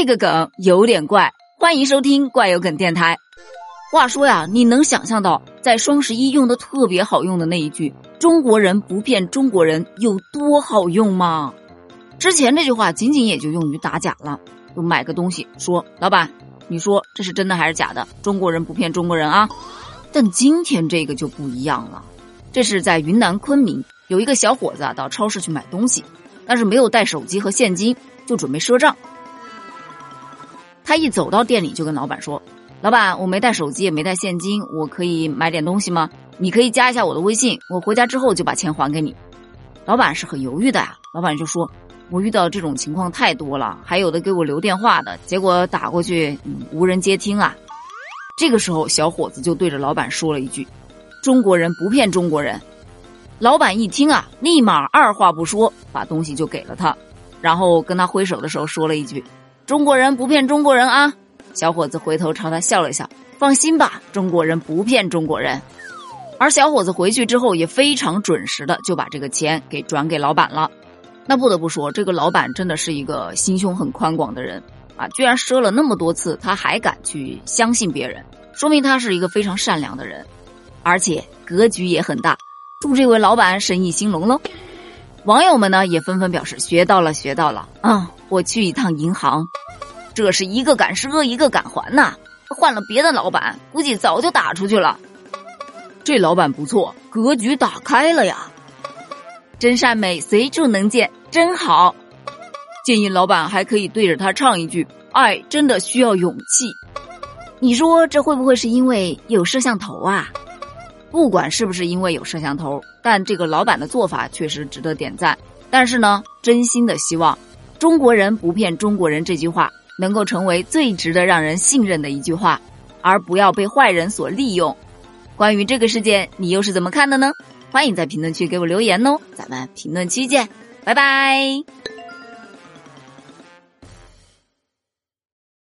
这个梗有点怪，欢迎收听怪有梗电台。话说呀，你能想象到在双十一用的特别好用的那一句“中国人不骗中国人”有多好用吗？之前这句话仅仅也就用于打假了，就买个东西说老板，你说这是真的还是假的？中国人不骗中国人啊！但今天这个就不一样了，这是在云南昆明有一个小伙子到超市去买东西，但是没有带手机和现金，就准备赊账。他一走到店里就跟老板说。老板，我没带手机，也没带现金，我可以买点东西吗？你可以加一下我的微信，我回家之后就把钱还给你。老板是很犹豫的呀，老板就说：“我遇到这种情况太多了，还有的给我留电话的，结果打过去，无人接听啊。”这个时候，小伙子就对着老板说了一句：“中国人不骗中国人。”老板一听啊，立马二话不说，把东西就给了他，然后跟他挥手的时候说了一句：“中国人不骗中国人啊。”小伙子回头朝他笑了笑，放心吧，中国人不骗中国人。而小伙子回去之后也非常准时的就把这个钱给转给老板了。那不得不说，这个老板真的是一个心胸很宽广的人啊！居然赊了那么多次，他还敢去相信别人，说明他是一个非常善良的人，而且格局也很大。祝这位老板生意兴隆喽！网友们呢也纷纷表示学到了，学到了啊！我去一趟银行。这是一个敢赊，一个敢还呐！换了别的老板，估计早就打出去了。这老板不错，格局打开了呀！真善美随处能见，真好。建议老板还可以对着他唱一句：“爱真的需要勇气。”你说这会不会是因为有摄像头啊？不管是不是因为有摄像头，但这个老板的做法确实值得点赞。但是呢，真心的希望“中国人不骗中国人”这句话。能够成为最值得让人信任的一句话，而不要被坏人所利用。关于这个事件，你又是怎么看的呢？欢迎在评论区给我留言哦，咱们评论区见，拜拜。